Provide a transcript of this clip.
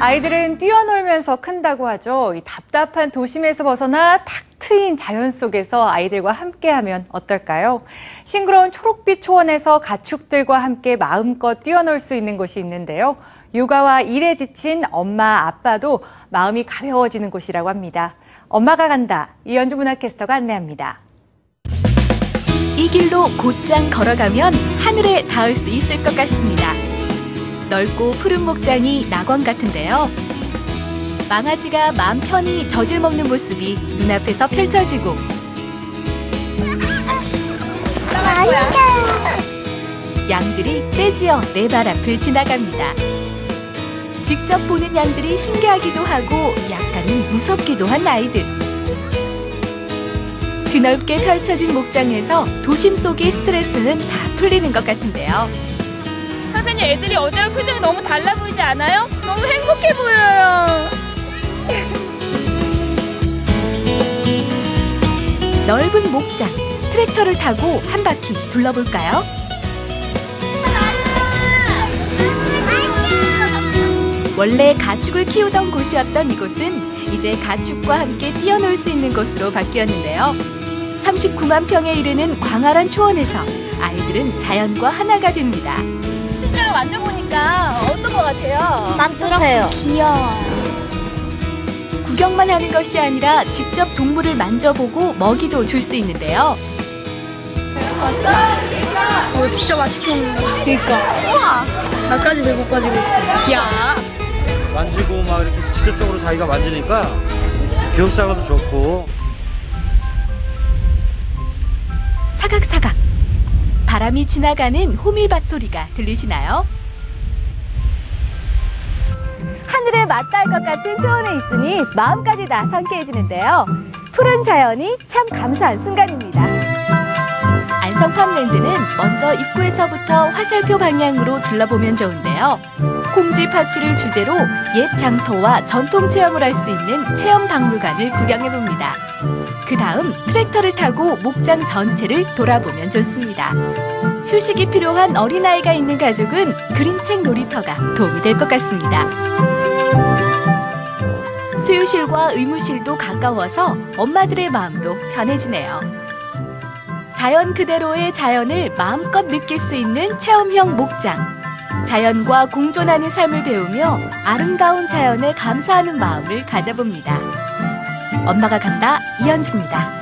아이들은 뛰어놀면서 큰다고 하죠. 이 답답한 도심에서 벗어나 탁 트인 자연 속에서 아이들과 함께하면 어떨까요? 싱그러운 초록빛 초원에서 가축들과 함께 마음껏 뛰어놀 수 있는 곳이 있는데요. 육아와 일에 지친 엄마, 아빠도 마음이 가벼워지는 곳이라고 합니다. 엄마가 간다. 이현주 문화캐스터가 안내합니다. 이 길로 곧장 걸어가면 하늘에 닿을 수 있을 것 같습니다. 넓고 푸른 목장이 낙원 같은데요. 망아지가 마음 편히 젖을 먹는 모습이 눈앞에서 펼쳐지고 양들이 떼지어 내 발 앞을 지나갑니다. 직접 보는 양들이 신기하기도 하고 약간은 무섭기도 한 아이들. 드넓게 펼쳐진 목장에서 도심 속의 스트레스는 다 풀리는 것 같은데요. 선생님 애들이 어제랑 표정이 너무 달라 보이지 않아요? 너무 행복해 보여요. 넓은 목장, 트랙터를 타고 한 바퀴 둘러볼까요? 원래 가축을 키우던 곳이었던 이곳은 이제 가축과 함께 뛰어놀 수 있는 곳으로 바뀌었는데요. 39만 평에 이르는 광활한 초원에서 아이들은 자연과 하나가 됩니다. 실제로 만져보니까 어떤 것 같아요? 따뜻해요. 귀여워요. 구경만 하는 것이 아니라 직접 동물을 만져보고 먹이도 줄 수 있는데요. 어, 진짜 맛있겠는데. 그니까. 우와. 발까지 있어. 야. 만지고 막 이렇게 직접적으로 자기가 만지니까 교육사가도 좋고 사각사각. 바람이 지나가는 호밀밭 소리가 들리시나요? 하늘에 맞닿을 것 같은 초원에 있으니 마음까지 다 상쾌해지는데요. 푸른 자연이 참 감사한 순간입니다. 안성팜랜드는 먼저 입구에서부터 화살표 방향으로 둘러보면 좋은데요. 콩쥐 파츠를 주제로 옛 장터와 전통 체험을 할 수 있는 체험 박물관을 구경해봅니다. 그 다음 트랙터를 타고 목장 전체를 돌아보면 좋습니다. 휴식이 필요한 어린아이가 있는 가족은 그림책 놀이터가 도움이 될 것 같습니다. 수유실과 의무실도 가까워서 엄마들의 마음도 편해지네요. 자연 그대로의 자연을 마음껏 느낄 수 있는 체험형 목장. 자연과 공존하는 삶을 배우며 아름다운 자연에 감사하는 마음을 가져봅니다. 엄마가 간다 이현주입니다.